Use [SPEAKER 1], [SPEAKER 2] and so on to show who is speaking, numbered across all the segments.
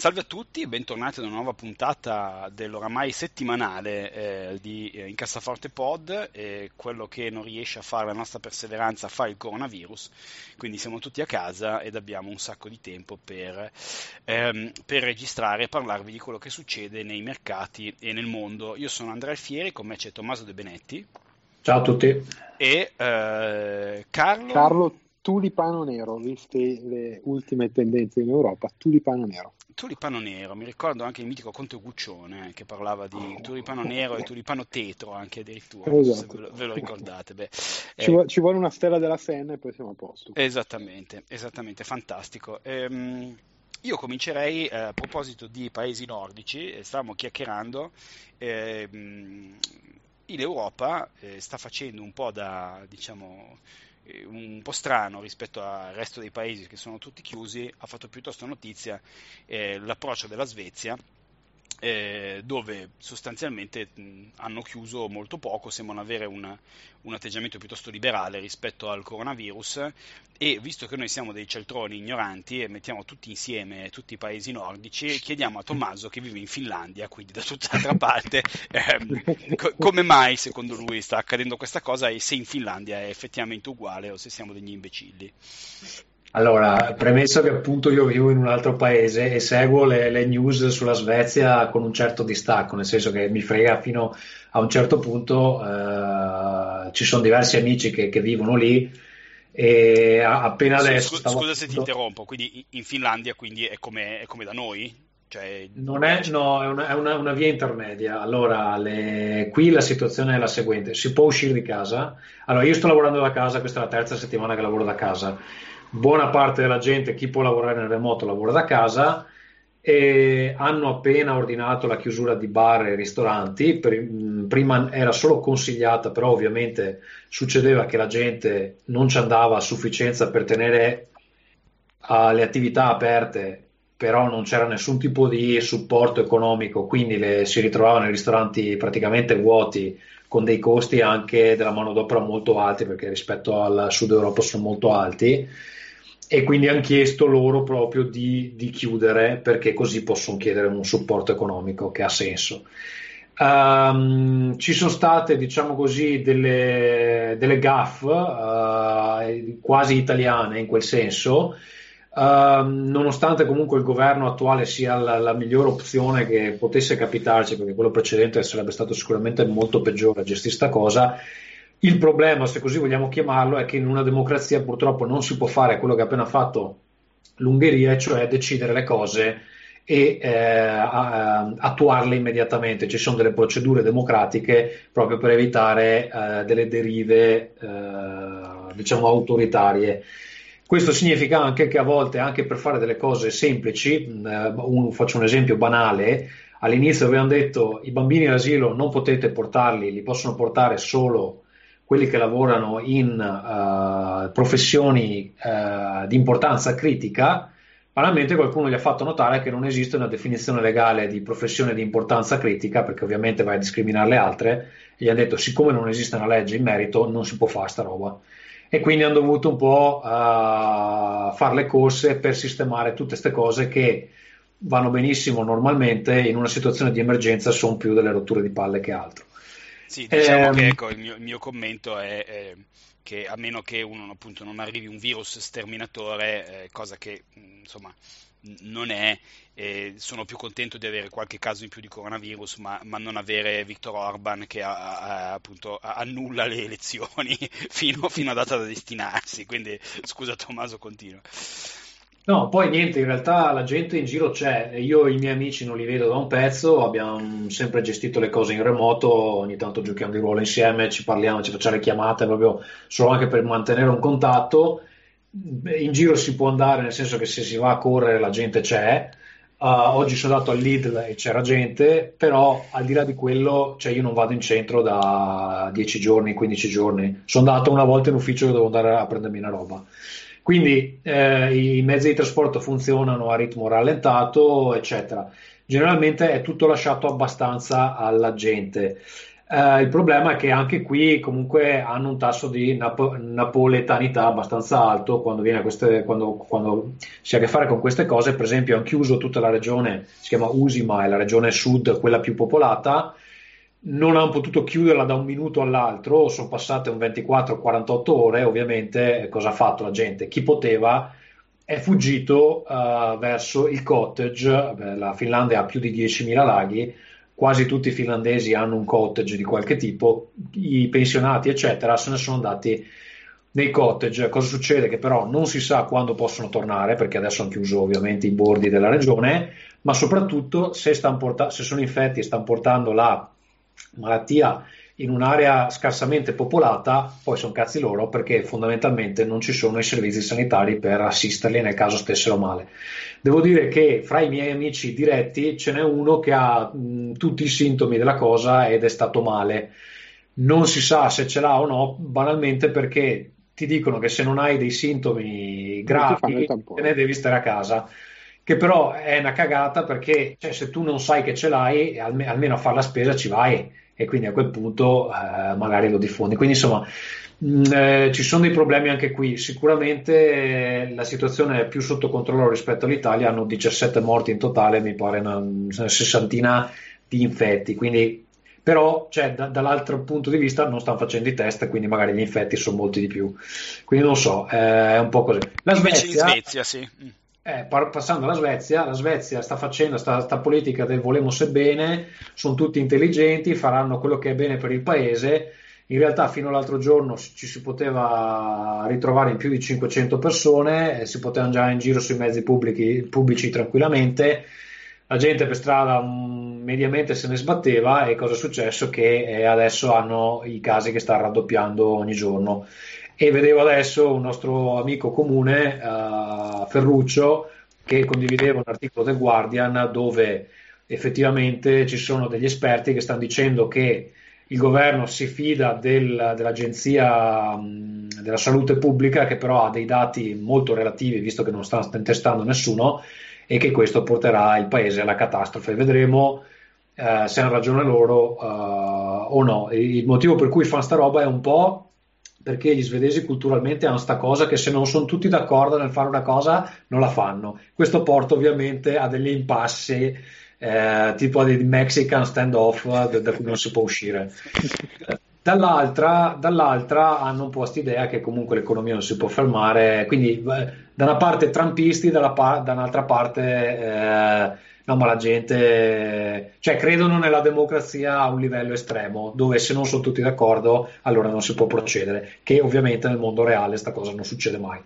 [SPEAKER 1] Salve a tutti e bentornati ad una nuova puntata dell'oramai settimanale eh, di eh, Incassaforte Pod. Eh, quello che non riesce a fare la nostra perseveranza fa il coronavirus, quindi siamo tutti a casa ed abbiamo un sacco di tempo per, ehm, per registrare e parlarvi di quello che succede nei mercati e nel mondo. Io sono Andrea Alfieri, con me c'è Tommaso De Benetti.
[SPEAKER 2] Ciao a tutti.
[SPEAKER 1] E eh, Carlo.
[SPEAKER 3] Carlo tulipano nero, viste le ultime tendenze in Europa, tulipano nero.
[SPEAKER 1] Tulipano nero, mi ricordo anche il mitico Conte Guccione eh, che parlava di oh. tulipano nero e tulipano tetro anche addirittura, esatto. ve, lo, ve, lo, ricordate. Beh,
[SPEAKER 3] ci, eh, vuole, ci, vuole, una stella della Senna e poi siamo a posto.
[SPEAKER 1] Esattamente, esattamente, fantastico. Ehm, io comincerei eh, a proposito di paesi nordici, eh, stavamo chiacchierando, ehm, l'Europa eh, sta facendo un po' da, diciamo, un po' strano rispetto al resto dei paesi che sono tutti chiusi, ha fatto piuttosto notizia eh, l'approccio della Svezia eh, dove sostanzialmente mh, hanno chiuso molto poco, sembrano avere un, un, atteggiamento piuttosto liberale rispetto al coronavirus e visto che noi siamo dei celtroni ignoranti e mettiamo tutti insieme tutti i paesi nordici, chiediamo a Tommaso che vive in Finlandia, quindi da tutt'altra parte, ehm, co- come mai secondo lui sta accadendo questa cosa e se in Finlandia è effettivamente uguale o se siamo degli imbecilli.
[SPEAKER 2] Allora, premesso che appunto io vivo in un altro paese e seguo le, le, news sulla Svezia con un certo distacco, nel senso che mi frega fino a un certo punto, eh, ci sono diversi amici che, che vivono lì e appena adesso...
[SPEAKER 1] Scusa, scusa se ti interrompo, quindi in Finlandia quindi è come, è come da noi?
[SPEAKER 2] Cioè... Non è, no, è, una, è una, una, via intermedia. Allora, le, qui la situazione è la seguente: si può uscire di casa. Allora, io sto lavorando da casa, questa è la terza settimana che lavoro da casa buona parte della gente, chi può lavorare nel remoto, lavora da casa e hanno appena ordinato la chiusura di bar e ristoranti. prima era solo consigliata, però ovviamente succedeva che la gente non ci andava a sufficienza per tenere uh, le attività aperte, però non c'era nessun tipo di supporto economico, quindi le, si ritrovavano i ristoranti praticamente vuoti con dei costi anche della manodopera molto alti perché rispetto al sud Europa sono molto alti e quindi hanno chiesto loro proprio di, di, chiudere perché così possono chiedere un supporto economico che ha senso. Um, ci sono state, diciamo così, delle, delle gaffe uh, quasi italiane in quel senso, uh, nonostante comunque il governo attuale sia la, la, migliore opzione che potesse capitarci, perché quello precedente sarebbe stato sicuramente molto peggiore a gestire questa cosa, il problema, se così vogliamo chiamarlo, è che in una democrazia purtroppo non si può fare quello che ha appena fatto l'Ungheria, cioè decidere le cose e eh, attuarle immediatamente. Ci sono delle procedure democratiche proprio per evitare eh, delle derive, eh, diciamo, autoritarie. Questo significa anche che a volte, anche per fare delle cose semplici, eh, un, faccio un esempio banale, all'inizio avevano detto i bambini all'asilo non potete portarli, li possono portare solo quelli che lavorano in uh, professioni uh, di importanza critica, banalmente qualcuno gli ha fatto notare che non esiste una definizione legale di professione di importanza critica, perché ovviamente vai a discriminare le altre, e gli ha detto siccome non esiste una legge in merito non si può fare sta roba. E quindi hanno dovuto un po' uh, fare le corse per sistemare tutte queste cose che vanno benissimo normalmente, in una situazione di emergenza sono più delle rotture di palle che altro.
[SPEAKER 1] Sì, diciamo eh, che ecco, il, mio, il, mio, commento è, è, che a meno che uno appunto non arrivi un virus sterminatore, eh, cosa che insomma non è, eh, sono più contento di avere qualche caso in più di coronavirus, ma, ma non avere Viktor Orban che a, a, appunto annulla le elezioni fino, fino a data da destinarsi. Quindi scusa Tommaso, continua.
[SPEAKER 2] No, poi niente, in realtà la gente in giro c'è, io i miei amici non li vedo da un pezzo, abbiamo sempre gestito le cose in remoto, ogni tanto giochiamo di ruolo insieme, ci parliamo, ci facciamo le chiamate proprio solo anche per mantenere un contatto. In giro si può andare, nel senso che se si va a correre la gente c'è, Uh, oggi sono andato al Lidl e c'era gente, però al di là di quello, cioè io non vado in centro da 10 giorni, 15 giorni. Sono andato una volta in ufficio che devo andare a prendermi una roba. Quindi eh, i mezzi di trasporto funzionano a ritmo rallentato, eccetera. Generalmente è tutto lasciato abbastanza alla gente. Eh, il problema è che anche qui comunque hanno un tasso di nap- napoletanità abbastanza alto quando, queste, quando, quando, si ha a che fare con queste cose. Per esempio, hanno chiuso tutta la regione, si chiama Usima, è la regione sud, quella più popolata. Non hanno potuto chiuderla da un minuto all'altro, sono passate un 24-48 ore. Ovviamente, cosa ha fatto la gente? Chi poteva è fuggito uh, verso il cottage. La Finlandia ha più di 10.000 laghi quasi tutti i finlandesi hanno un cottage di qualche tipo, i pensionati eccetera se ne sono andati nei cottage. Cosa succede? Che però non si sa quando possono tornare, perché adesso hanno chiuso ovviamente i bordi della regione, ma soprattutto se, porta- se sono infetti e stanno portando la malattia in un'area scarsamente popolata, poi sono cazzi loro perché fondamentalmente non ci sono i servizi sanitari per assisterli nel caso stessero male. Devo dire che fra i miei amici diretti ce n'è uno che ha mh, tutti i sintomi della cosa ed è stato male. Non si sa se ce l'ha o no, banalmente perché ti dicono che se non hai dei sintomi gravi te ne devi stare a casa che però è una cagata perché cioè, se tu non sai che ce l'hai, almeno a fare la spesa ci vai e quindi a quel punto eh, magari lo diffondi. Quindi insomma mh, mm, eh, ci sono dei problemi anche qui. Sicuramente eh, la situazione è più sotto controllo rispetto all'Italia, hanno 17 morti in totale, mi pare una, una sessantina di infetti. Quindi però cioè, da, dall'altro punto di vista non stanno facendo i test, quindi magari gli infetti sono molti di più. Quindi non so, eh, è un po' così.
[SPEAKER 1] La Svezia, in Svezia, sì. Mm.
[SPEAKER 2] Eh, passando alla Svezia, la Svezia sta facendo questa politica del volemo se bene, sono tutti intelligenti, faranno quello che è bene per il paese. In realtà fino all'altro giorno ci si poteva ritrovare in più di 500 persone, si potevano già in giro sui mezzi pubblici, pubblici tranquillamente, la gente per strada um, mediamente se ne sbatteva e cosa è successo? Che eh, adesso hanno i casi che stanno raddoppiando ogni giorno e vedevo adesso un nostro amico comune, uh, Ferruccio, che condivideva un articolo del Guardian dove effettivamente ci sono degli esperti che stanno dicendo che il governo si fida del, dell'agenzia um, della salute pubblica che però ha dei dati molto relativi visto che non sta testando nessuno e che questo porterà il paese alla catastrofe. Vedremo uh, se hanno ragione loro uh, o no. Il motivo per cui fanno sta roba è un po' perché gli svedesi culturalmente hanno sta cosa che se non sono tutti d'accordo nel fare una cosa non la fanno. Questo porta ovviamente a degli impassi eh, tipo di Mexican standoff da cui non si può uscire. Dall'altra, dall'altra, hanno un po' questa che comunque l'economia non si può fermare, quindi da una parte trampisti, dalla, da un'altra parte eh, no, ma la gente, cioè, credono nella democrazia a un livello estremo, dove se non sono tutti d'accordo, allora non si può procedere, che ovviamente nel mondo reale sta cosa non succede mai.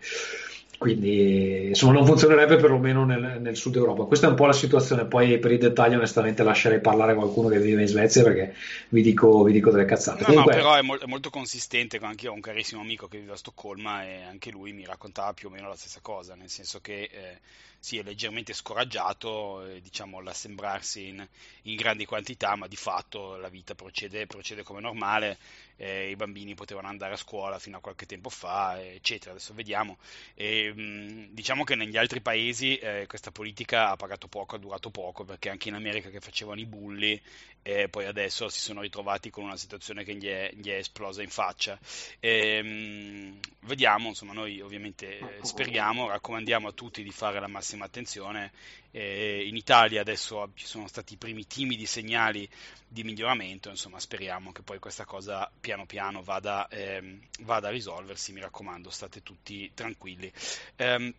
[SPEAKER 2] Quindi insomma non funzionerebbe perlomeno nel, nel, sud Europa. Questa è un po' la situazione. Poi per i dettagli, onestamente, lascerei parlare qualcuno che vive in Svezia perché vi dico, vi dico delle cazzate.
[SPEAKER 1] No, Comunque... no, però è, mo- è, molto consistente. Anche io ho un carissimo amico che vive a Stoccolma e anche lui mi raccontava più o meno la stessa cosa, nel senso che eh, sì, è leggermente scoraggiato, eh, diciamo, l'assemblarsi in, in, grandi quantità, ma di fatto la vita procede, procede come normale, eh, i bambini potevano andare a scuola fino a qualche tempo fa, eccetera, adesso vediamo. E, mh, diciamo che negli altri paesi eh, questa politica ha pagato poco, ha durato poco, perché anche in America che facevano i bulli, e poi adesso si sono ritrovati con una situazione che gli è, gli è esplosa in faccia. E, mh, vediamo, insomma, noi ovviamente eh, speriamo, raccomandiamo a tutti di fare la massima massima attenzione. Eh, in Italia adesso ci sono stati i primi timidi segnali di miglioramento, insomma speriamo che poi questa cosa piano piano vada, ehm, vada a risolversi, mi raccomando state tutti tranquilli. Eh,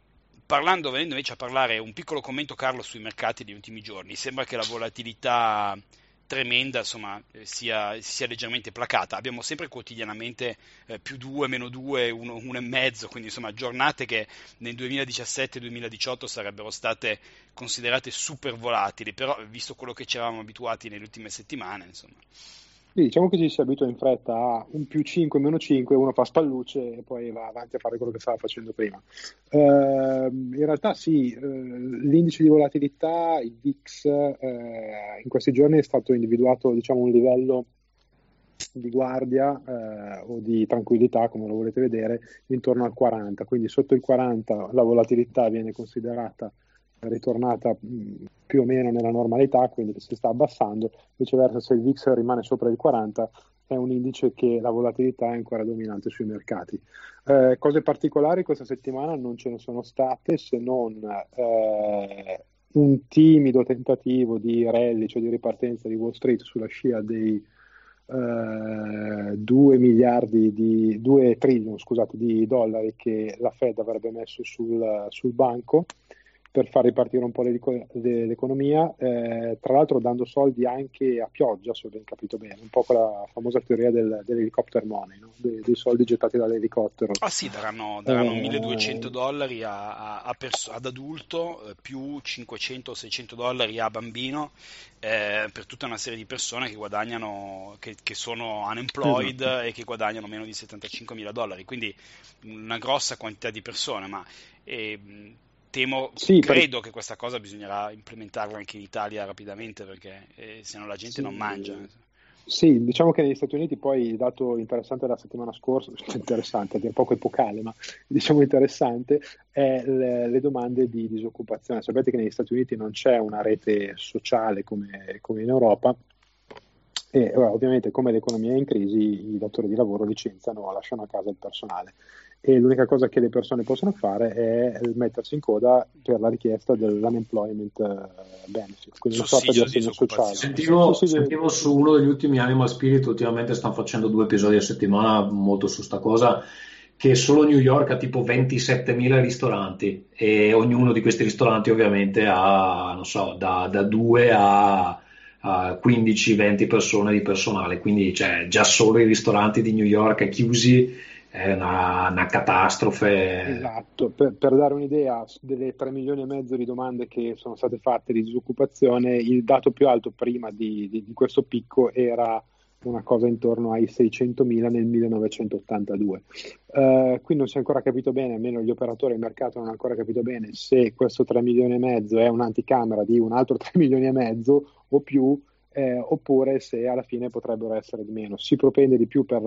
[SPEAKER 1] parlando, venendo invece a parlare un piccolo commento Carlo sui mercati degli ultimi giorni, sembra che la volatilità tremenda insomma, eh, sia, sia, leggermente placata. Abbiamo sempre quotidianamente eh, più 2, meno 2, 1,5, quindi insomma giornate che nel 2017-2018 sarebbero state considerate super volatili, però visto quello che ci eravamo abituati nelle ultime settimane, insomma.
[SPEAKER 3] Diciamo che ci si abitua in fretta a un più 5, meno 5, uno fa spallucce e poi va avanti a fare quello che stava facendo prima. Uh, in realtà sì, uh, l'indice di volatilità, il VIX, uh, in questi giorni è stato individuato diciamo, un livello di guardia eh, o di tranquillità, come lo volete vedere, intorno al 40. Quindi sotto il 40 la volatilità viene considerata ritornata più o meno nella normalità, quindi si sta abbassando, viceversa se il VIX rimane sopra il 40 è un indice che la volatilità è ancora dominante sui mercati. Eh, cose particolari questa settimana non ce ne sono state se non eh, un timido tentativo di rally, cioè di ripartenza di Wall Street sulla scia dei eh, 2 miliardi di 2 trillion scusate, di dollari che la Fed avrebbe messo sul, sul banco per far ripartire un po' l'economia, eh, tra l'altro dando soldi anche a pioggia, se ho ben capito bene, un po' quella famosa teoria del, dell'helicopter money, no? De, dei soldi gettati dall'elicottero.
[SPEAKER 1] Ah sì, daranno, daranno eh, 1200 dollari a, a perso- ad adulto, eh, più 500 o 600 dollari a bambino, eh, per tutta una serie di persone che guadagnano, che, che sono unemployed esatto. e che guadagnano meno di 75 mila dollari, quindi una grossa quantità di persone, ma... Eh, temo, sì, credo per... che questa cosa bisognerà implementarla anche in Italia rapidamente perché eh, se no la gente sì, non mangia.
[SPEAKER 3] Sì, diciamo che negli Stati Uniti poi il dato interessante della settimana scorsa, interessante, a dire poco epocale, ma diciamo interessante, è le, le, domande di disoccupazione. Sapete che negli Stati Uniti non c'è una rete sociale come, come in Europa e ovviamente come l'economia è in crisi i datori di lavoro licenziano o lasciano a casa il personale e l'unica cosa che le persone possono fare è mettersi in coda per la richiesta dell'unemployment eh, benefit, quindi una sorta di assegno sociale.
[SPEAKER 2] Sentivo, sentivo, su uno degli ultimi Animal Spirit, ultimamente stanno facendo due episodi a settimana molto su sta cosa, che solo New York ha tipo 27.000 ristoranti e ognuno di questi ristoranti ovviamente ha, non so, da, da 2 a... 15-20 persone di personale, quindi cioè, già solo i ristoranti di New York chiusi è una, una catastrofe.
[SPEAKER 3] Esatto, per, per, dare un'idea delle 3 milioni e mezzo di domande che sono state fatte di disoccupazione, il dato più alto prima di, di, di questo picco era una cosa intorno ai 600.000 nel 1982. Uh, eh, qui non si è ancora capito bene, almeno gli operatori del mercato non hanno ancora capito bene se questo 3 milioni e mezzo è un'anticamera di un altro 3 milioni e mezzo o più eh, oppure se alla fine potrebbero essere di meno. Si propende di più per,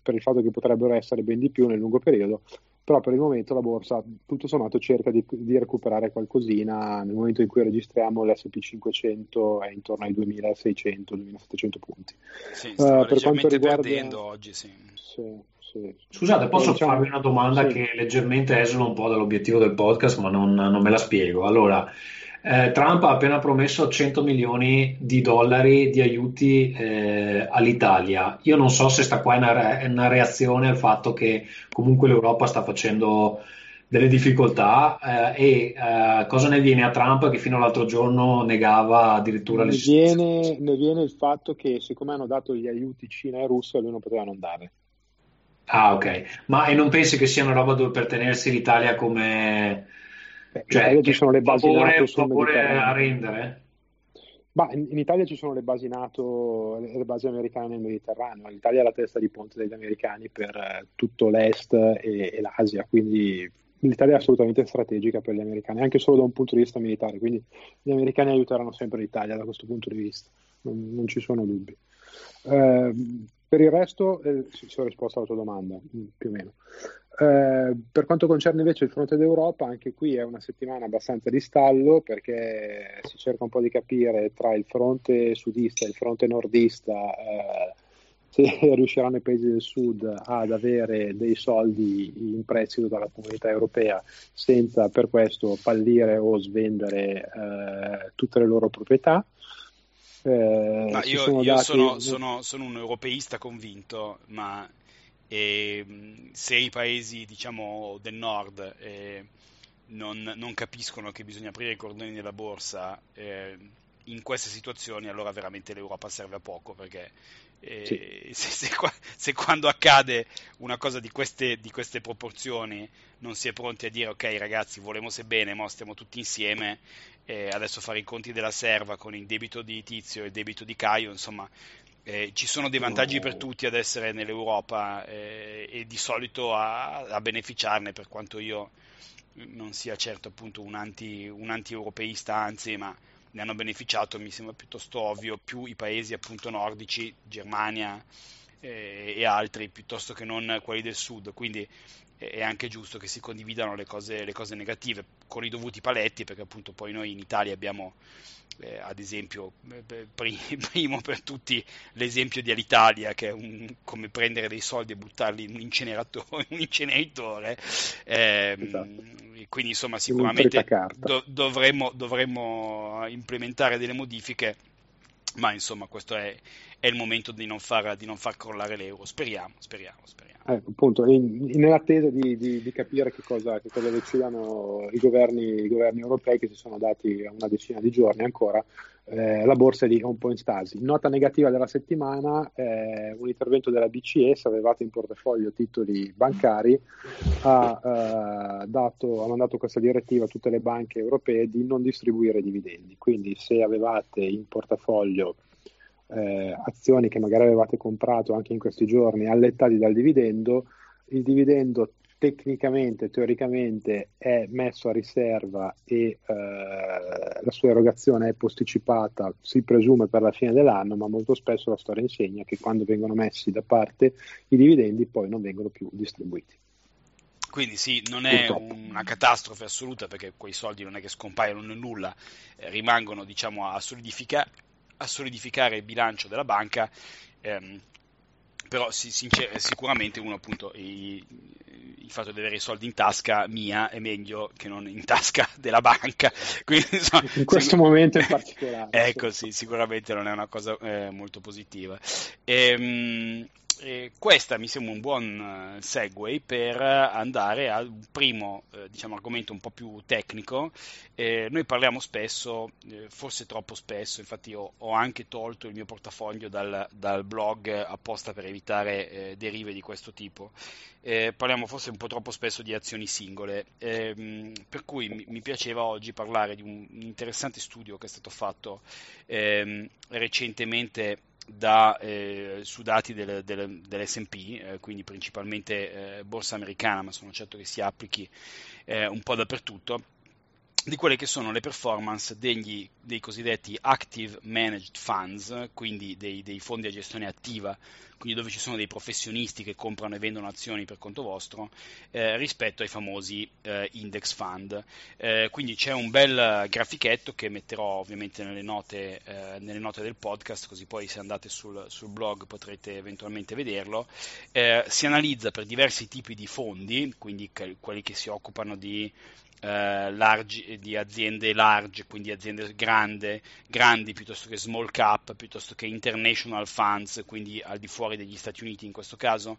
[SPEAKER 3] per, il fatto che potrebbero essere ben di più nel lungo periodo, però per il momento la borsa tutto sommato cerca di, di recuperare qualcosina. Nel momento in cui registriamo l'SP 500 è intorno ai 2600-2700 punti.
[SPEAKER 1] Sì, uh, per quanto riguarda... perdendo oggi, sì.
[SPEAKER 2] sì. Sì. Scusate, posso diciamo... farvi una domanda sì. che leggermente esula un po' dall'obiettivo del podcast, ma non, non me la spiego. Allora, eh, Trump ha appena promesso 100 milioni di dollari di aiuti eh, all'Italia. Io non so se sta qua in una, una, reazione al fatto che comunque l'Europa sta facendo delle difficoltà eh, e eh, cosa ne viene a Trump che fino all'altro giorno negava addirittura
[SPEAKER 3] le viene, ne viene il fatto che siccome hanno dato gli aiuti Cina e Russia lui non poteva non darne.
[SPEAKER 2] Ah ok, ma e non pensi che sia una roba dove per tenersi l'Italia come
[SPEAKER 3] Beh, cioè, ci sono le basi
[SPEAKER 2] favore, NATO sul a rendere?
[SPEAKER 3] Ma in, in, Italia ci sono le basi NATO, le basi americane nel Mediterraneo. L'Italia è la testa di ponte degli americani per eh, tutto l'est e, e, l'Asia, quindi l'Italia è assolutamente strategica per gli americani, anche solo da un punto di vista militare. Quindi gli americani aiuteranno sempre l'Italia da questo punto di vista, non, non ci sono dubbi. Eh, per il resto, eh, sì, ho risposto alla tua domanda, mm, più o meno. Eh, per quanto concerne invece il fronte d'Europa, anche qui è una settimana abbastanza di stallo perché si cerca un po' di capire tra il fronte sudista e il fronte nordista eh, se riusciranno i paesi del sud ad avere dei soldi in prestito dalla comunità europea senza per questo fallire o svendere eh, tutte le loro proprietà.
[SPEAKER 1] Eh, io, sono, io dati... sono, sono, sono, un europeista convinto, ma eh, se i paesi diciamo, del nord eh, non, non, capiscono che bisogna aprire i cordoni della borsa eh, in queste situazioni, allora veramente l'Europa serve a poco perché sì. se, se, se, quando accade una cosa di queste, di queste, proporzioni non si è pronti a dire ok ragazzi volemo se bene ma stiamo tutti insieme e adesso fare i conti della serva con il debito di Tizio e il debito di Caio insomma Eh, ci sono dei vantaggi per tutti ad essere nell'Europa eh, e di solito a, a, beneficiarne, per quanto io non sia certo appunto un, anti, un anti-europeista, anzi, ma ne hanno beneficiato, mi sembra piuttosto ovvio, più i paesi appunto nordici, Germania eh, e altri, piuttosto che non quelli del sud. Quindi è anche giusto che si condividano le cose, le cose negative con i dovuti paletti, perché appunto poi noi in Italia abbiamo eh, ad esempio, eh, primo per tutti l'esempio di Alitalia, che è un, come prendere dei soldi e buttarli in un inceneratore, un inceneritore. Eh, esatto. Quindi insomma sicuramente do, dovremmo, dovremmo, implementare delle modifiche, ma insomma questo è, è il momento di non, far, di non far crollare l'euro. Speriamo, speriamo, speriamo.
[SPEAKER 3] Ecco, appunto, nell'attesa di, di, di capire che cosa, che cosa decidano i governi, i governi, europei che si sono dati una decina di giorni ancora, eh, la borsa lì un po' stasi. Nota negativa della settimana, eh, un intervento della BCE, se avevate in portafoglio titoli bancari, ha, eh, dato, ha mandato questa direttiva a tutte le banche europee di non distribuire dividendi. Quindi se avevate in portafoglio eh, azioni che magari avevate comprato anche in questi giorni allettati dal dividendo, il dividendo tecnicamente, teoricamente è messo a riserva e eh, la sua erogazione è posticipata, si presume per la fine dell'anno, ma molto spesso la storia insegna che quando vengono messi da parte i dividendi poi non vengono più distribuiti.
[SPEAKER 1] Quindi sì, non è Purtroppo. una catastrofe assoluta perché quei soldi non è che scompaiono nel nulla, eh, rimangono diciamo, a solidificare a solidificare il bilancio della banca, ehm, però si, sincer- sicuramente uno appunto il, il, fatto di avere i soldi in tasca mia è meglio che non in tasca della banca. Quindi,
[SPEAKER 3] insomma, in questo sicur- momento in particolare.
[SPEAKER 1] ecco sì, sicuramente non è una cosa eh, molto positiva. Ehm, eh, questa mi sembra un buon uh, segue per andare al primo eh, diciamo, argomento un po' più tecnico. Eh, noi parliamo spesso, eh, forse troppo spesso, infatti io ho anche tolto il mio portafoglio dal, dal blog apposta per evitare eh, derive di questo tipo. Eh, parliamo forse un po' troppo spesso di azioni singole, ehm, per cui mi, mi, piaceva oggi parlare di un, un, interessante studio che è stato fatto ehm, recentemente da, eh, su dati del, del, dell'SP, eh, quindi principalmente eh, borsa americana, ma sono certo che si applichi eh, un po' dappertutto, di quelle che sono le performance degli, dei cosiddetti active managed funds, quindi dei, dei, fondi a gestione attiva, quindi dove ci sono dei professionisti che comprano e vendono azioni per conto vostro, eh, rispetto ai famosi eh, index fund. Eh, quindi c'è un bel grafichetto che metterò ovviamente nelle note, eh, nelle note del podcast, così poi se andate sul, sul blog potrete eventualmente vederlo. Eh, si analizza per diversi tipi di fondi, quindi quelli che si occupano di eh, large, di aziende large, quindi aziende grande, grandi piuttosto che small cap, piuttosto che international funds, quindi al di fuori degli Stati Uniti in questo caso,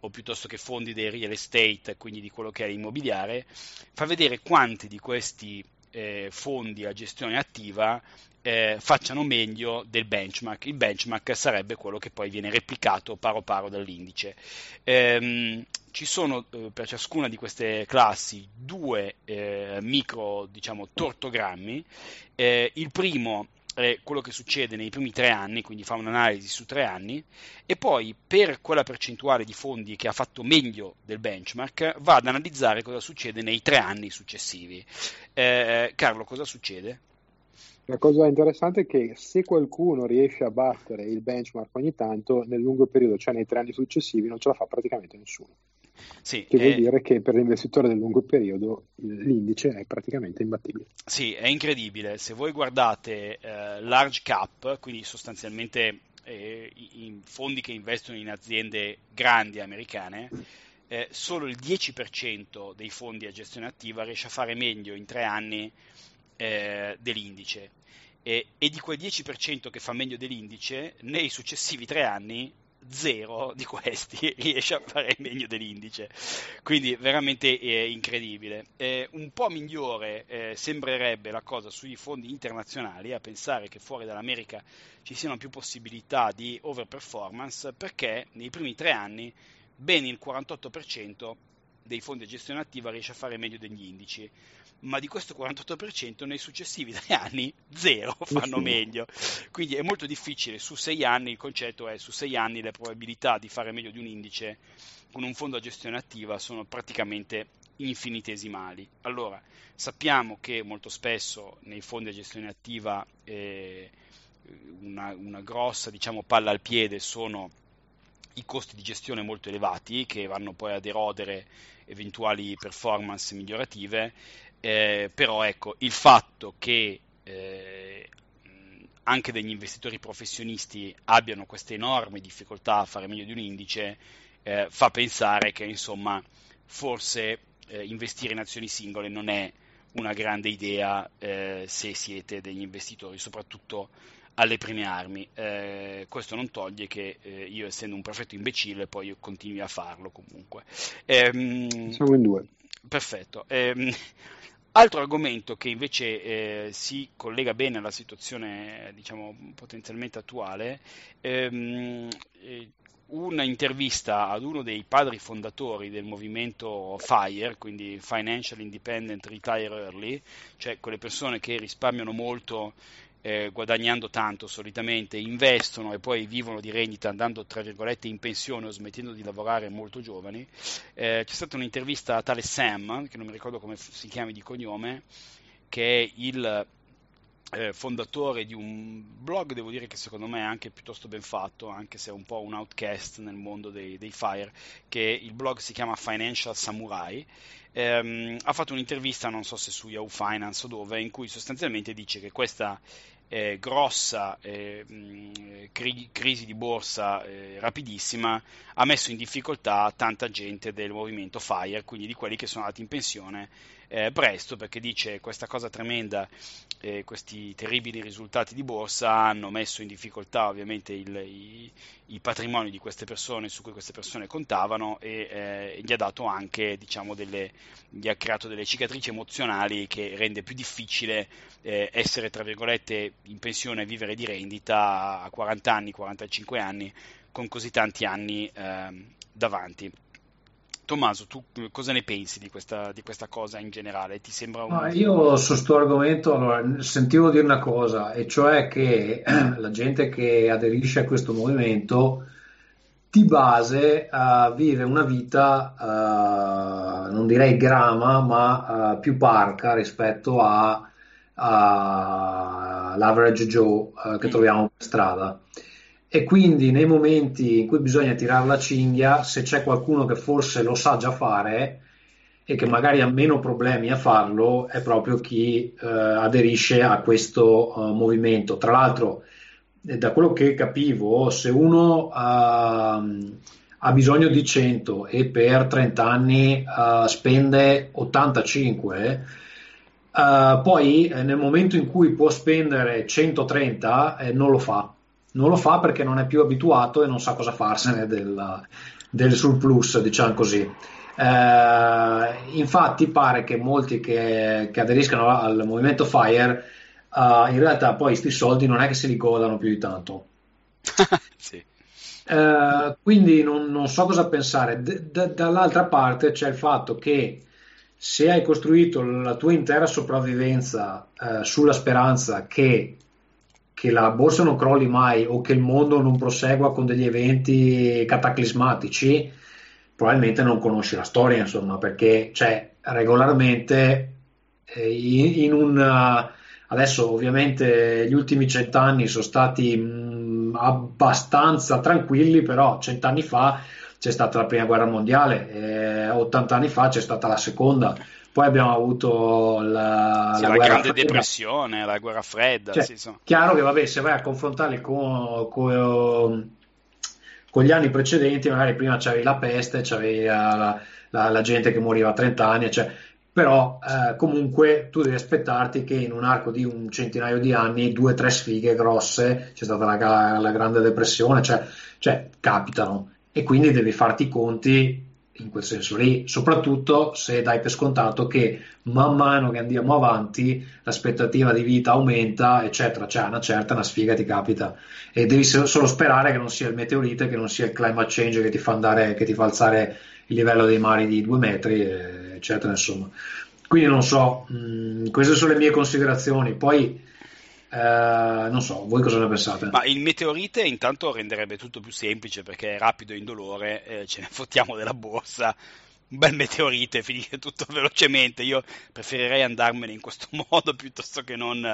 [SPEAKER 1] o piuttosto che fondi del real estate, quindi di quello che è l'immobiliare, fa vedere quanti di questi eh, fondi a gestione attiva eh, facciano meglio del benchmark. Il benchmark sarebbe quello che poi viene replicato paro paro dall'indice. Ehm, ci sono eh, per ciascuna di queste classi due eh, micro diciamo, tortogrammi. Eh, il primo è quello che succede nei primi tre anni, quindi fa un'analisi su tre anni, e poi per quella percentuale di fondi che ha fatto meglio del benchmark va ad analizzare cosa succede nei tre anni successivi. Eh, Carlo, cosa succede?
[SPEAKER 3] La cosa interessante è che se qualcuno riesce a battere il benchmark ogni tanto, nel lungo periodo, cioè nei tre anni successivi, non ce la fa praticamente nessuno.
[SPEAKER 1] Sì,
[SPEAKER 3] che vuol dire che per l'investitore del lungo periodo l'indice è praticamente imbattibile.
[SPEAKER 1] Sì, è incredibile. Se voi guardate eh, large cap, quindi sostanzialmente eh, i fondi che investono in aziende grandi americane, eh, solo il 10% dei fondi a gestione attiva riesce a fare meglio in tre anni eh, dell'indice. E, e, di quel 10% che fa meglio dell'indice, nei successivi tre anni zero di questi riesce a fare meglio dell'indice, quindi veramente è incredibile. Eh, un po' migliore eh, sembrerebbe la cosa sui fondi internazionali, a pensare che fuori dall'America ci siano più possibilità di overperformance, perché nei primi tre anni ben il 48% dei fondi a gestione attiva riesce a fare meglio degli indici. Ma di questo 48% nei successivi tre anni zero fanno meglio. Quindi è molto difficile su sei anni, il concetto è su sei anni le probabilità di fare meglio di un indice con un fondo a gestione attiva sono praticamente infinitesimali. Allora, sappiamo che molto spesso nei fondi a gestione attiva eh, una, una, grossa diciamo, palla al piede sono i costi di gestione molto elevati che vanno poi ad erodere eventuali performance migliorative, eh, però ecco, il fatto che eh, anche degli investitori professionisti abbiano queste enormi difficoltà a fare meglio di un indice eh, fa pensare che insomma forse eh, investire in azioni singole non è una grande idea eh, se siete degli investitori, soprattutto alle prime armi. Eh, questo non toglie che eh, io, essendo un perfetto imbecille, poi continui a farlo comunque.
[SPEAKER 3] Ehm, Siamo in due.
[SPEAKER 1] Perfetto. Ehm, altro argomento che invece eh, si collega bene alla situazione, diciamo, potenzialmente attuale, ehm, eh, un'intervista ad uno dei padri fondatori del movimento FIRE, quindi Financial Independent Retire Early, cioè quelle persone che risparmiano molto eh, guadagnando tanto solitamente, investono e poi vivono di rendita andando tra virgolette in pensione o smettendo di lavorare molto giovani. Eh, c'è stata un'intervista a tale Sam, che non mi ricordo come si chiami di cognome, che è il eh, fondatore di un blog, devo dire che secondo me è anche piuttosto ben fatto, anche se è un po' un outcast nel mondo dei, dei FIRE, che il blog si chiama Financial Samurai. Ehm, ha fatto un'intervista, non so se su Yahoo Finance o dove, in cui sostanzialmente dice che questa eh, grossa eh, cri- crisi di borsa eh, rapidissima ha messo in difficoltà tanta gente del movimento FIRE, quindi di quelli che sono andati in pensione eh, presto perché dice questa cosa tremenda, eh, questi terribili risultati di borsa hanno messo in difficoltà ovviamente il, i, i, patrimoni di queste persone su cui queste persone contavano e eh, gli ha dato anche, diciamo, delle, gli ha creato delle cicatrici emozionali che rende più difficile eh, essere, tra virgolette, in pensione e vivere di rendita a 40 anni, 45 anni con così tanti anni ehm, davanti. Tommaso, tu cosa ne pensi di questa, di questa cosa in generale? Ti sembra un...
[SPEAKER 2] ah, io su questo argomento allora, sentivo dire una cosa, e cioè che la gente che aderisce a questo movimento di base uh, vive una vita, uh, non direi grama, ma uh, più parca rispetto all'average Joe che mm. troviamo per strada e quindi nei momenti in cui bisogna tirare la cinghia, se c'è qualcuno che forse lo sa già fare e che magari ha meno problemi a farlo, è proprio chi eh, aderisce a questo uh, movimento. Tra l'altro, eh, da quello che capivo, se uno uh, ha bisogno di 100 e per 30 anni uh, spende 85, poi nel momento in cui può spendere 130 eh, non lo fa non lo fa perché non è più abituato e non sa cosa farsene del, del surplus, diciamo così. Eh, infatti pare che molti che, che aderiscano al movimento FIRE uh, in realtà poi questi soldi non è che se li godano più di tanto. sì. eh, quindi non, non, so cosa pensare. D- d- dall'altra parte c'è il fatto che se hai costruito la tua intera sopravvivenza eh, sulla speranza che che la borsa non crolli mai o che il mondo non prosegua con degli eventi cataclismatici, probabilmente non conosci la storia, insomma, perché cioè, regolarmente eh, in, in un... Adesso ovviamente gli ultimi cent'anni sono stati mh, abbastanza tranquilli, però cent'anni fa c'è stata la prima guerra mondiale, eh, 80 anni fa c'è stata la seconda, poi abbiamo avuto la,
[SPEAKER 1] sì,
[SPEAKER 2] la,
[SPEAKER 1] la grande fredda. depressione, la guerra fredda.
[SPEAKER 2] Cioè,
[SPEAKER 1] sì, so.
[SPEAKER 2] Chiaro che vabbè, se vai a confrontarli con, con, con, gli anni precedenti, magari prima c'avevi la peste, c'avevi la, la, gente che moriva a 30 anni, cioè, però eh, comunque tu devi aspettarti che in un arco di un centinaio di anni due o tre sfighe grosse, c'è stata la, la grande depressione, cioè, cioè capitano e quindi devi farti i conti in quel senso lì, soprattutto se dai per scontato che man mano che andiamo avanti l'aspettativa di vita aumenta, eccetera, cioè una certa una sfiga ti capita e devi solo sperare che non sia il meteorite, che non sia il climate change che ti fa, andare, che ti fa alzare il livello dei mari di due metri, eccetera, insomma. Quindi non so, mh, mm, queste sono le mie considerazioni. Poi eh, non so, voi cosa ne pensate?
[SPEAKER 1] Ma il meteorite intanto renderebbe tutto più semplice perché è rapido e indolore, eh, ce ne fottiamo della borsa, un bel meteorite, finire tutto velocemente. Io preferirei andarmene in questo modo piuttosto che non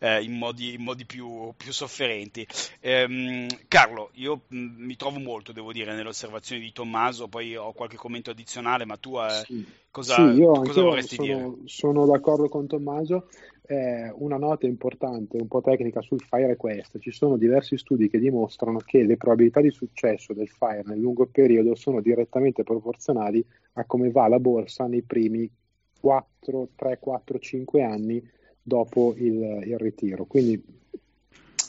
[SPEAKER 1] eh, in modi, in modi più, più, sofferenti. Ehm, Carlo, io mh, mm, mi trovo molto, devo dire, nelle osservazioni di Tommaso, poi ho qualche commento addizionale, ma tu eh, sì. cosa,
[SPEAKER 3] sì, io
[SPEAKER 1] cosa vorresti
[SPEAKER 3] sono,
[SPEAKER 1] dire?
[SPEAKER 3] Sono d'accordo con Tommaso. Eh, una nota importante, un po' tecnica sul FIRE è questa. Ci sono diversi studi che dimostrano che le probabilità di successo del FIRE nel lungo periodo sono direttamente proporzionali a come va la borsa nei primi 4, 3, 4, 5 anni dopo il, il ritiro. Quindi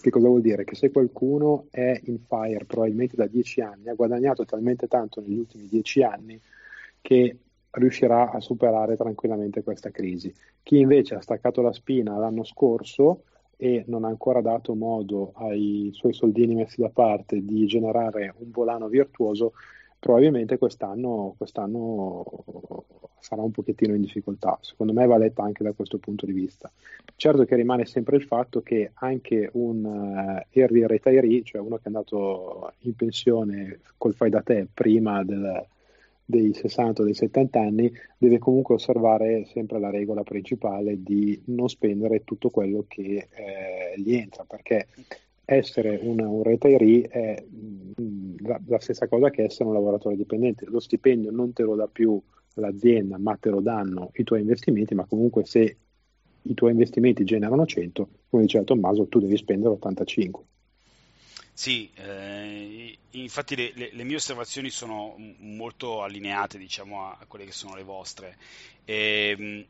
[SPEAKER 3] che cosa vuol dire? Che se qualcuno è in FIRE probabilmente da 10 anni, ha guadagnato talmente tanto negli ultimi 10 anni che riuscirà a superare tranquillamente questa crisi. Chi invece ha staccato la spina l'anno scorso e non ha ancora dato modo ai suoi soldini messi da parte di generare un volano virtuoso, probabilmente quest'anno, quest'anno sarà un pochettino in difficoltà. Secondo me va letta anche da questo punto di vista. Certo che rimane sempre il fatto che anche un uh, early retiree, cioè uno che è andato in pensione col fai da te prima del, dei 60 o dei 70 anni deve comunque osservare sempre la regola principale di non spendere tutto quello che eh, gli entra perché essere un, un retiree è mh, mm, la, la, stessa cosa che essere un lavoratore dipendente. Lo stipendio non te lo dà più l'azienda ma te lo danno i tuoi investimenti ma comunque se i tuoi investimenti generano 100 come diceva Tommaso tu devi spendere 85
[SPEAKER 1] sì, eh, infatti le, le, le, mie osservazioni sono molto allineate diciamo, a, a quelle che sono le vostre. E, ehm,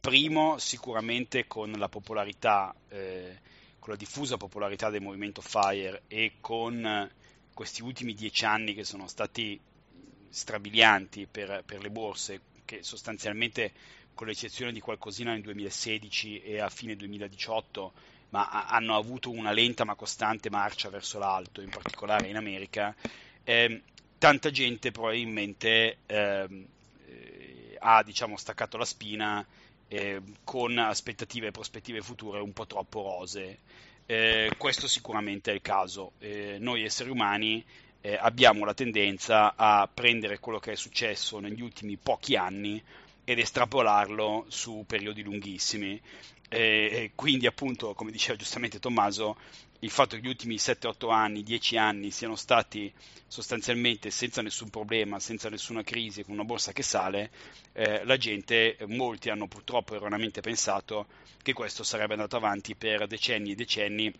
[SPEAKER 1] primo, sicuramente con la popolarità, eh, con la diffusa popolarità del movimento FIRE e con questi ultimi dieci anni che sono stati strabilianti per, per le borse, che sostanzialmente con l'eccezione di qualcosina nel 2016 e a fine 2018 ma hanno avuto una lenta ma costante marcia verso l'alto, in particolare in America, eh, tanta gente probabilmente ehm, eh, ha diciamo, staccato la spina eh, con aspettative e prospettive future un po' troppo rose. Eh, questo sicuramente è il caso. Eh, noi esseri umani eh, abbiamo la tendenza a prendere quello che è successo negli ultimi pochi anni ed estrapolarlo su periodi lunghissimi. E quindi, appunto, come diceva giustamente Tommaso, il fatto che gli ultimi 7-8 anni, 10 anni siano stati sostanzialmente senza nessun problema, senza nessuna crisi, con una borsa che sale, eh, la gente, molti hanno purtroppo erroneamente pensato che questo sarebbe andato avanti per decenni e decenni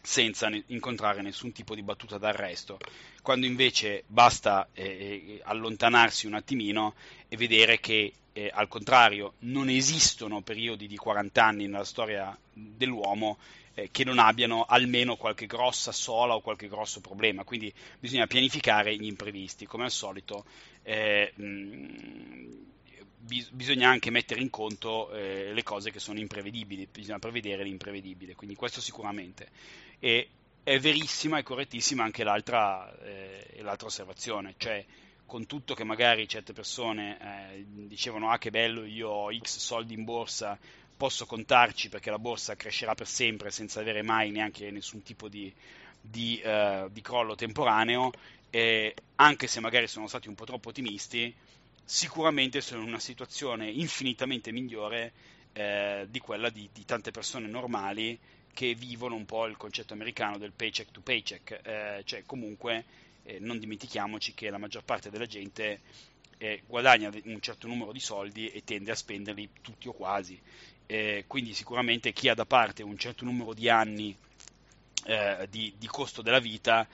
[SPEAKER 1] senza incontrare nessun tipo di battuta d'arresto, quando invece basta eh, eh, allontanarsi un attimino e vedere che eh, al contrario non esistono periodi di 40 anni nella storia dell'uomo eh, che non abbiano almeno qualche grossa sola o qualche grosso problema, quindi bisogna pianificare gli imprevisti, come al solito. Eh, mh, bisogna anche mettere in conto eh, le cose che sono imprevedibili, bisogna prevedere l'imprevedibile, quindi questo sicuramente. E è verissima e correttissima anche l'altra, eh, l'altra osservazione, cioè con tutto che magari certe persone eh, dicevano ah che bello io ho x soldi in borsa posso contarci perché la borsa crescerà per sempre senza avere mai neanche nessun tipo di, di, uh, di crollo temporaneo e anche se magari sono stati un po' troppo ottimisti sicuramente sono in una situazione infinitamente migliore eh, di quella di, di, tante persone normali che vivono un po' il concetto americano del paycheck to paycheck, eh, cioè comunque eh, non dimentichiamoci che la maggior parte della gente eh, guadagna un certo numero di soldi e tende a spenderli tutti o quasi, eh, quindi sicuramente chi ha da parte un certo numero di anni eh, di, di, costo della vita,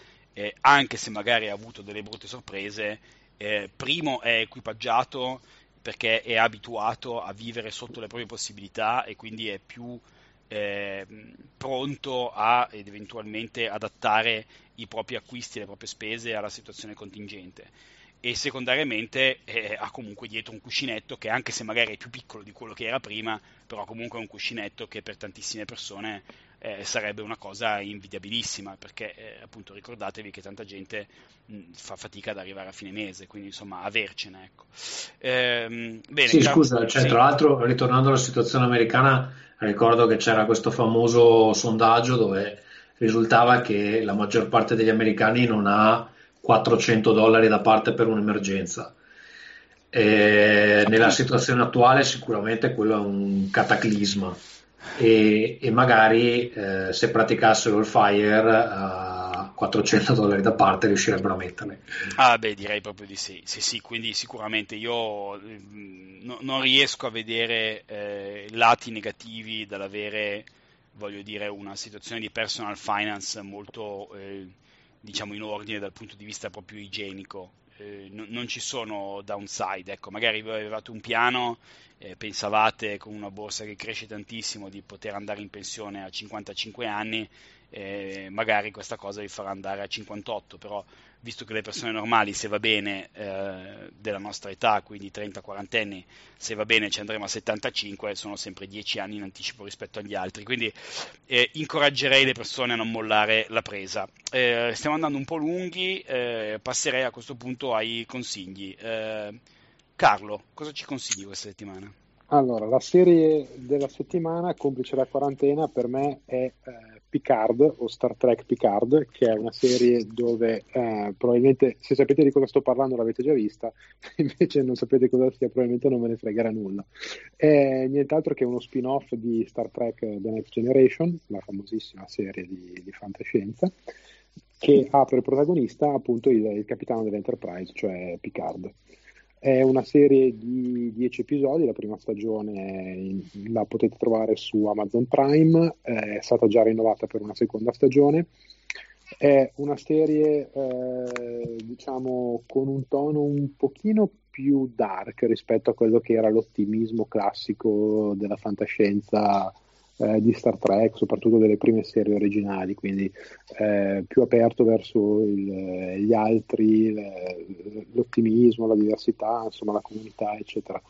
[SPEAKER 1] anche se magari ha avuto delle brutte sorprese, eh, primo è equipaggiato perché è abituato a vivere sotto le proprie possibilità e quindi è più eh, pronto a ed eventualmente adattare i propri acquisti le proprie spese alla situazione contingente. e secondariamente eh, ha comunque dietro un cuscinetto che anche se magari è più piccolo di quello che era prima, però comunque è un cuscinetto che per tantissime persone eh, sarebbe una cosa invidiabilissima, perché eh, appunto ricordatevi che tanta gente mh, fa fatica ad arrivare a fine mese, quindi insomma avercene. Ecco.
[SPEAKER 2] Ehm, bene, sì, Car- scusa, cioè, sì. tra l'altro ritornando alla situazione americana, ricordo che c'era questo famoso sondaggio dove risultava che la maggior parte degli americani non ha 400 dollari da parte per un'emergenza. E nella situazione attuale sicuramente quello è un cataclisma e, e magari eh, se praticassero il fire a 400 dollari da parte riuscirebbero a metterli.
[SPEAKER 1] Ah beh direi proprio di sì, sì, sì quindi sicuramente io mm, no, non riesco a vedere eh, lati negativi dall'avere voglio dire una situazione di personal finance molto eh, diciamo in ordine dal punto di vista proprio igienico. Eh, n- non ci sono downside, ecco, magari avevate un piano, eh, pensavate con una borsa che cresce tantissimo di poter andare in pensione a 55 anni, eh, magari questa cosa vi farà andare a 58, però visto che le persone normali, se va bene, eh, della nostra età, quindi 30-40 anni, se va bene ci andremo a 75, sono sempre 10 anni in anticipo rispetto agli altri, quindi eh, incoraggerei le persone a non mollare la presa. Eh, stiamo andando un po' lunghi, eh, passerei a questo punto ai consigli. Eh, Carlo, cosa ci consigli questa settimana?
[SPEAKER 3] Allora, la serie della settimana, complice la quarantena, per me è eh, Picard o Star Trek Picard, che è una serie dove eh, probabilmente se sapete di cosa sto parlando l'avete già vista, invece non sapete cosa sia, probabilmente non ve ne fregherà nulla. È nient'altro che uno spin-off di Star Trek The Next Generation, la famosissima serie di, di fantascienza, che ha per protagonista appunto il, il capitano dell'Enterprise, cioè Picard. È una serie di 10 episodi, la prima stagione la potete trovare su Amazon Prime, è stata già rinnovata per una seconda stagione. È una serie, eh, diciamo, con un tono un pochino più dark rispetto a quello che era l'ottimismo classico della fantascienza eh, di Star Trek, soprattutto delle prime serie originali, quindi eh, più aperto verso il, gli altri, le, l'ottimismo, la diversità, insomma la comunità, eccetera.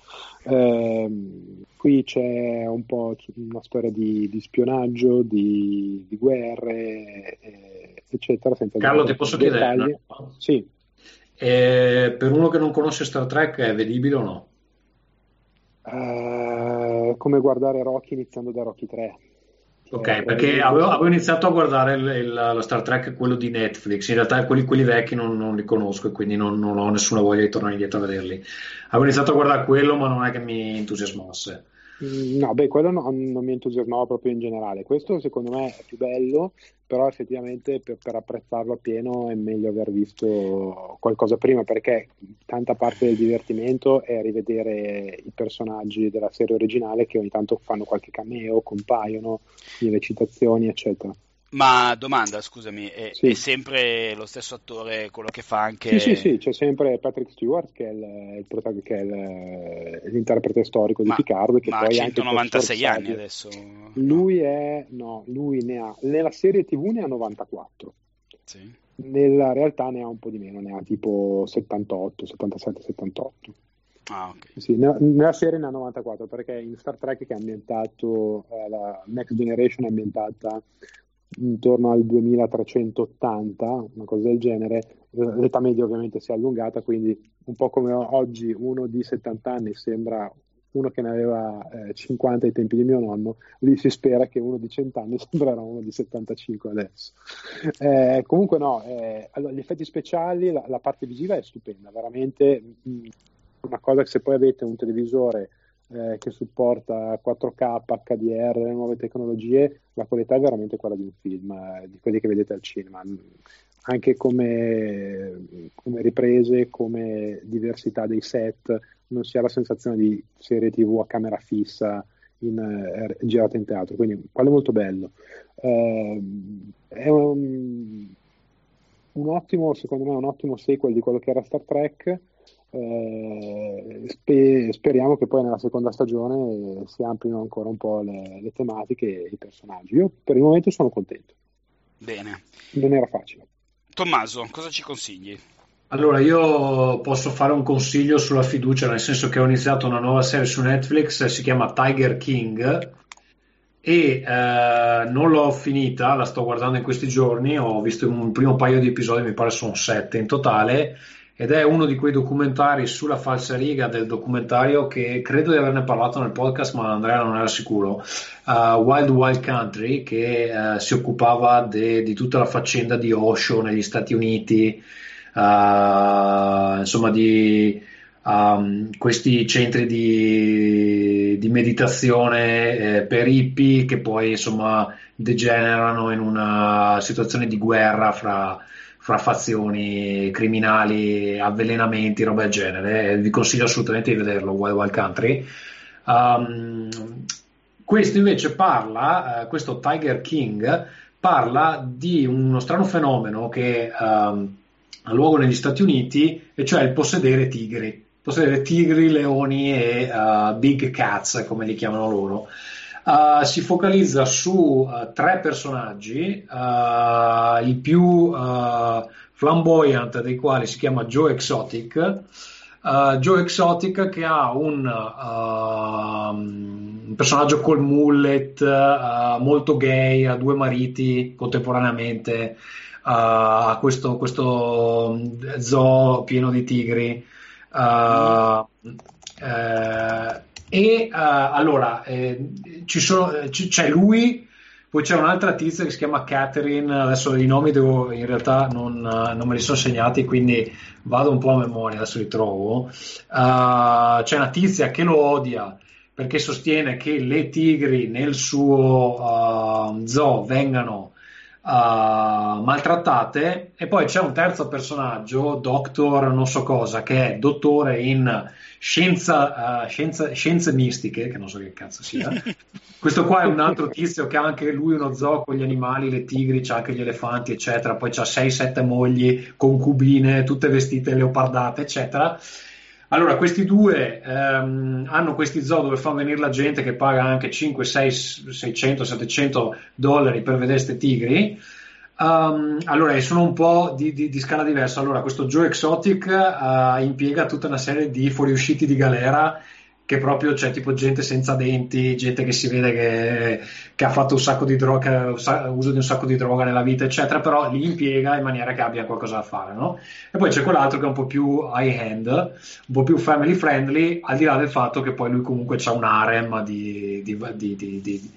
[SPEAKER 3] Eh, qui c'è un po' una storia di, di spionaggio, di, di guerre, eccetera.
[SPEAKER 2] Carlo, ti posso chiedere? No?
[SPEAKER 3] Sì.
[SPEAKER 2] Eh, per uno che non conosce Star Trek è vedibile o no?
[SPEAKER 3] Uh, come guardare Rocky iniziando da Rocky 3.
[SPEAKER 2] Ok, eh, perché avevo, avevo, iniziato a guardare il, il, lo Star Trek, quello di Netflix, in realtà quelli, quelli vecchi non, non, li conosco e quindi non, non, ho nessuna voglia di tornare indietro a vederli. Avevo iniziato a guardare quello ma non è che mi entusiasmasse.
[SPEAKER 3] Mm, no, beh, quello no, non mi entusiasmava proprio in generale. Questo secondo me è più bello, però effettivamente per, per, apprezzarlo appieno è meglio aver visto qualcosa prima, perché tanta parte del divertimento è rivedere i personaggi della serie originale che ogni tanto fanno qualche cameo, compaiono nelle citazioni, eccetera.
[SPEAKER 1] Ma domanda, scusami, è, sì. è, sempre lo stesso attore quello che fa anche...
[SPEAKER 3] Sì, sì, sì, c'è sempre Patrick Stewart che è, il, il, che è il, l'interprete storico di ma, Picard. Che
[SPEAKER 1] ma
[SPEAKER 3] poi
[SPEAKER 1] ha 196 anni adesso.
[SPEAKER 3] Lui è... no, lui ne ha... Nella serie tv ne ha 94.
[SPEAKER 1] Sì.
[SPEAKER 3] Nella realtà ne ha un po' di meno, ne ha tipo 78, 77, 78.
[SPEAKER 1] Ah, okay.
[SPEAKER 3] sì, nella, nella, serie ne ha 94 perché in Star Trek che è ambientato, eh, la Next Generation è ambientata intorno al 2380, una cosa del genere, l'età media ovviamente si è allungata, quindi un po' come oggi uno di 70 anni sembra uno che ne aveva eh, 50 ai tempi di mio nonno, lì si spera che uno di 100 anni sembrerà uno di 75 adesso. Eh, comunque no, eh, allora, gli effetti speciali, la, la, parte visiva è stupenda, veramente mh, mm, una cosa che se poi avete un televisore eh, che supporta 4K, HDR, le nuove tecnologie, la qualità è veramente quella di un film, eh, di quelli che vedete al cinema. Anche come, come, riprese, come diversità dei set, non si ha la sensazione di serie TV a camera fissa in, eh, girata in teatro, quindi quello è molto bello. Eh, è un, un ottimo, secondo me, un ottimo sequel di quello che era Star Trek eh, spe- speriamo che poi nella seconda stagione si amplino ancora un po' le, le, tematiche e i personaggi. Io per il momento sono contento.
[SPEAKER 1] Bene.
[SPEAKER 3] Non era facile.
[SPEAKER 1] Tommaso, cosa ci consigli?
[SPEAKER 2] Allora, io posso fare un consiglio sulla fiducia, nel senso che ho iniziato una nuova serie su Netflix, si chiama Tiger King e eh, non l'ho finita, la sto guardando in questi giorni, ho visto un primo paio di episodi, mi pare sono sette in totale, ed è uno di quei documentari sulla falsariga del documentario che credo di averne parlato nel podcast, ma Andrea non era sicuro. Uh, Wild Wild Country, che uh, si occupava de, di tutta la faccenda di Osho negli Stati Uniti uh, insomma di um, questi centri di, di meditazione eh, per hippie che poi insomma degenerano in una situazione di guerra fra, fra fazioni criminali, avvelenamenti, roba del genere. Eh, vi consiglio assolutamente di vederlo, Wild Wild Country. Um, questo invece parla, uh, questo Tiger King parla di uno strano fenomeno che um, ha luogo negli Stati Uniti, e cioè il possedere tigri, possedere tigri, leoni e uh, big cats, come li chiamano loro. Uh, si focalizza su uh, tre personaggi, il più flamboyant dei quali si chiama Joe Exotic. Joe Exotic che ha un, un personaggio col mullet, molto gay, ha due mariti contemporaneamente, a questo, questo, zoo pieno di tigri. Uh, eh, e uh, allora eh, sono, c- c'è lui, poi c'è un'altra tizia che si chiama Catherine. Adesso i nomi devo, in realtà non, non, me li sono segnati, quindi vado un po' a memoria. Adesso li trovo. Uh, c'è una tizia che lo odia perché sostiene che le tigri nel suo zoo vengano uh, maltrattate e poi c'è un terzo personaggio, Doctor non so cosa, che è dottore in scienza, uh, scienza, scienze mistiche, che non so che cazzo sia. Questo qua è un altro tizio che ha anche lui uno zoo con gli animali, le tigri, c'ha anche gli elefanti, eccetera. Poi c'ha 6-7 mogli, concubine, tutte vestite leopardate, eccetera. Allora, questi due ehm, hanno questi zoo dove fanno venire la gente che paga anche 5, 6, 600, 700 dollari per vedere questi tigri. Um, allora, sono un po' di, di, di, scala diversa. Allora, questo Joe Exotic uh, impiega tutta una serie di fuoriusciti di galera che proprio c'è tipo gente senza denti, gente che si vede che, che ha fatto un sacco di droga, uso di un sacco di droga nella vita, eccetera, però li impiega in maniera che abbia qualcosa da fare, no? E poi c'è quell'altro che è un po' più high hand, un po' più family friendly, al di là del fatto che poi lui comunque ha un harem di, di, di, di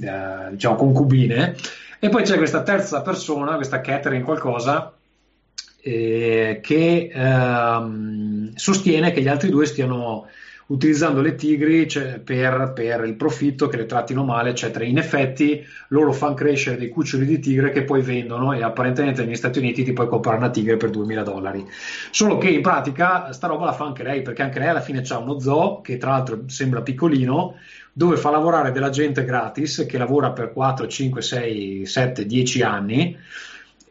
[SPEAKER 2] eh, diciamo concubine. E poi c'è questa terza persona, questa Catherine qualcosa, eh, che ehm, sostiene che gli altri due stiano utilizzando le tigri cioè, per, per, il profitto, che le trattino male, eccetera. In effetti loro fanno crescere dei cuccioli di tigre che poi vendono e apparentemente negli Stati Uniti ti puoi comprare una tigre per 2000 dollari. Solo che in pratica sta roba la fa anche lei, perché anche lei alla fine ha uno zoo che tra l'altro sembra piccolino, dove fa lavorare della gente gratis che lavora per 4, 5, 6, 7, 10 anni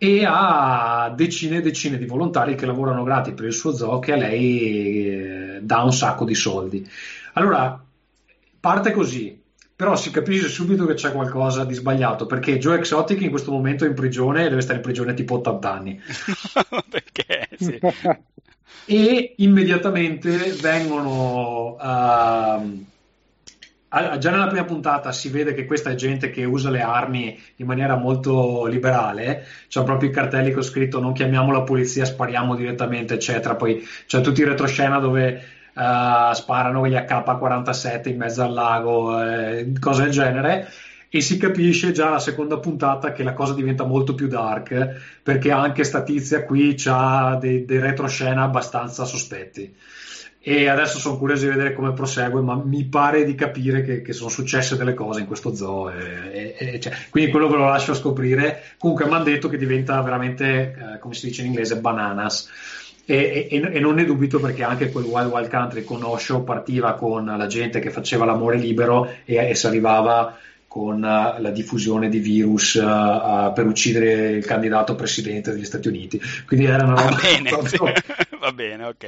[SPEAKER 2] e ha decine e decine di volontari che lavorano gratis per il suo zoo che a lei eh, dà un sacco di soldi. Allora, parte così, però si capisce subito che c'è qualcosa di sbagliato perché Joe Exotic in questo momento è in prigione e deve stare in prigione tipo 80 anni.
[SPEAKER 1] perché? Sì.
[SPEAKER 2] e immediatamente vengono... Uh, già nella prima puntata si vede che questa è gente che usa le armi in maniera molto liberale, c'è proprio i cartelli con scritto non chiamiamo la polizia, spariamo direttamente, eccetera. Poi c'è tutti i retroscena dove uh, sparano gli AK-47 in mezzo al lago, eh, cose del genere. E si capisce già alla seconda puntata che la cosa diventa molto più dark perché anche sta tizia qui ha dei, dei retroscena abbastanza sospetti e adesso sono curioso di vedere come prosegue, ma mi pare di capire che, che sono successe delle cose in questo zoo, e, e, cioè, quindi quello ve lo lascio scoprire. Comunque mi hanno detto che diventa veramente, eh, come si dice in inglese, bananas. E, e, e, non ne dubito perché anche quel Wild Wild Country con Osho partiva con la gente che faceva l'amore libero e, e si arrivava con la diffusione di virus uh, uh, per uccidere il candidato presidente degli Stati Uniti. Quindi era una roba
[SPEAKER 1] bene, proprio, Va bene, ok.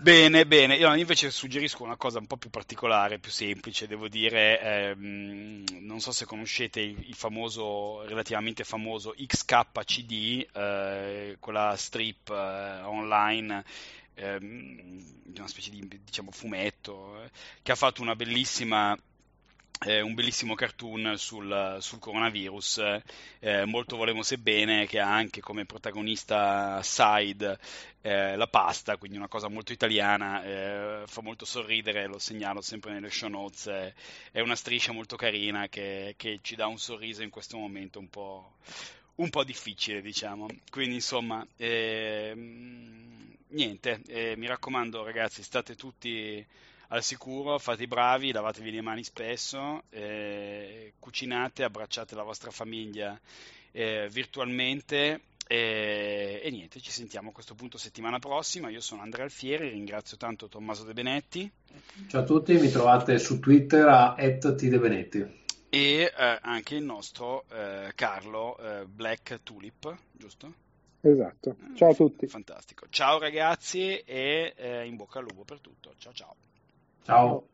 [SPEAKER 1] Bene, bene. Io invece suggerisco una cosa un po' più particolare, più semplice, devo dire. Ehm, non so se conoscete il, il, famoso, relativamente famoso XKCD, eh, quella strip eh, online ehm, una specie di diciamo, fumetto eh, che ha fatto una bellissima eh, un bellissimo cartoon sul, sul coronavirus, eh, molto volemo sebbene, che ha anche come protagonista side eh, la pasta, quindi una cosa molto italiana, eh, fa molto sorridere, lo segnalo sempre nelle show notes, è una striscia molto carina che, che, ci dà un sorriso in questo momento un po', un po difficile, diciamo. Quindi insomma, ehm, niente, eh, mi raccomando ragazzi, state tutti al sicuro, fate i bravi, lavatevi le mani spesso, eh, cucinate, abbracciate la vostra famiglia eh, virtualmente e, e, niente, ci sentiamo a questo punto settimana prossima. Io sono Andrea Alfieri, ringrazio tanto Tommaso De Benetti.
[SPEAKER 2] Ciao a tutti, mi trovate su Twitter a @tdebenetti
[SPEAKER 1] e eh, anche il nostro eh, Carlo eh, Black Tulip, giusto?
[SPEAKER 3] Esatto. Ciao a tutti.
[SPEAKER 1] Fantastico. Ciao ragazzi e eh, in bocca al lupo per tutto. Ciao ciao.
[SPEAKER 2] Ciao.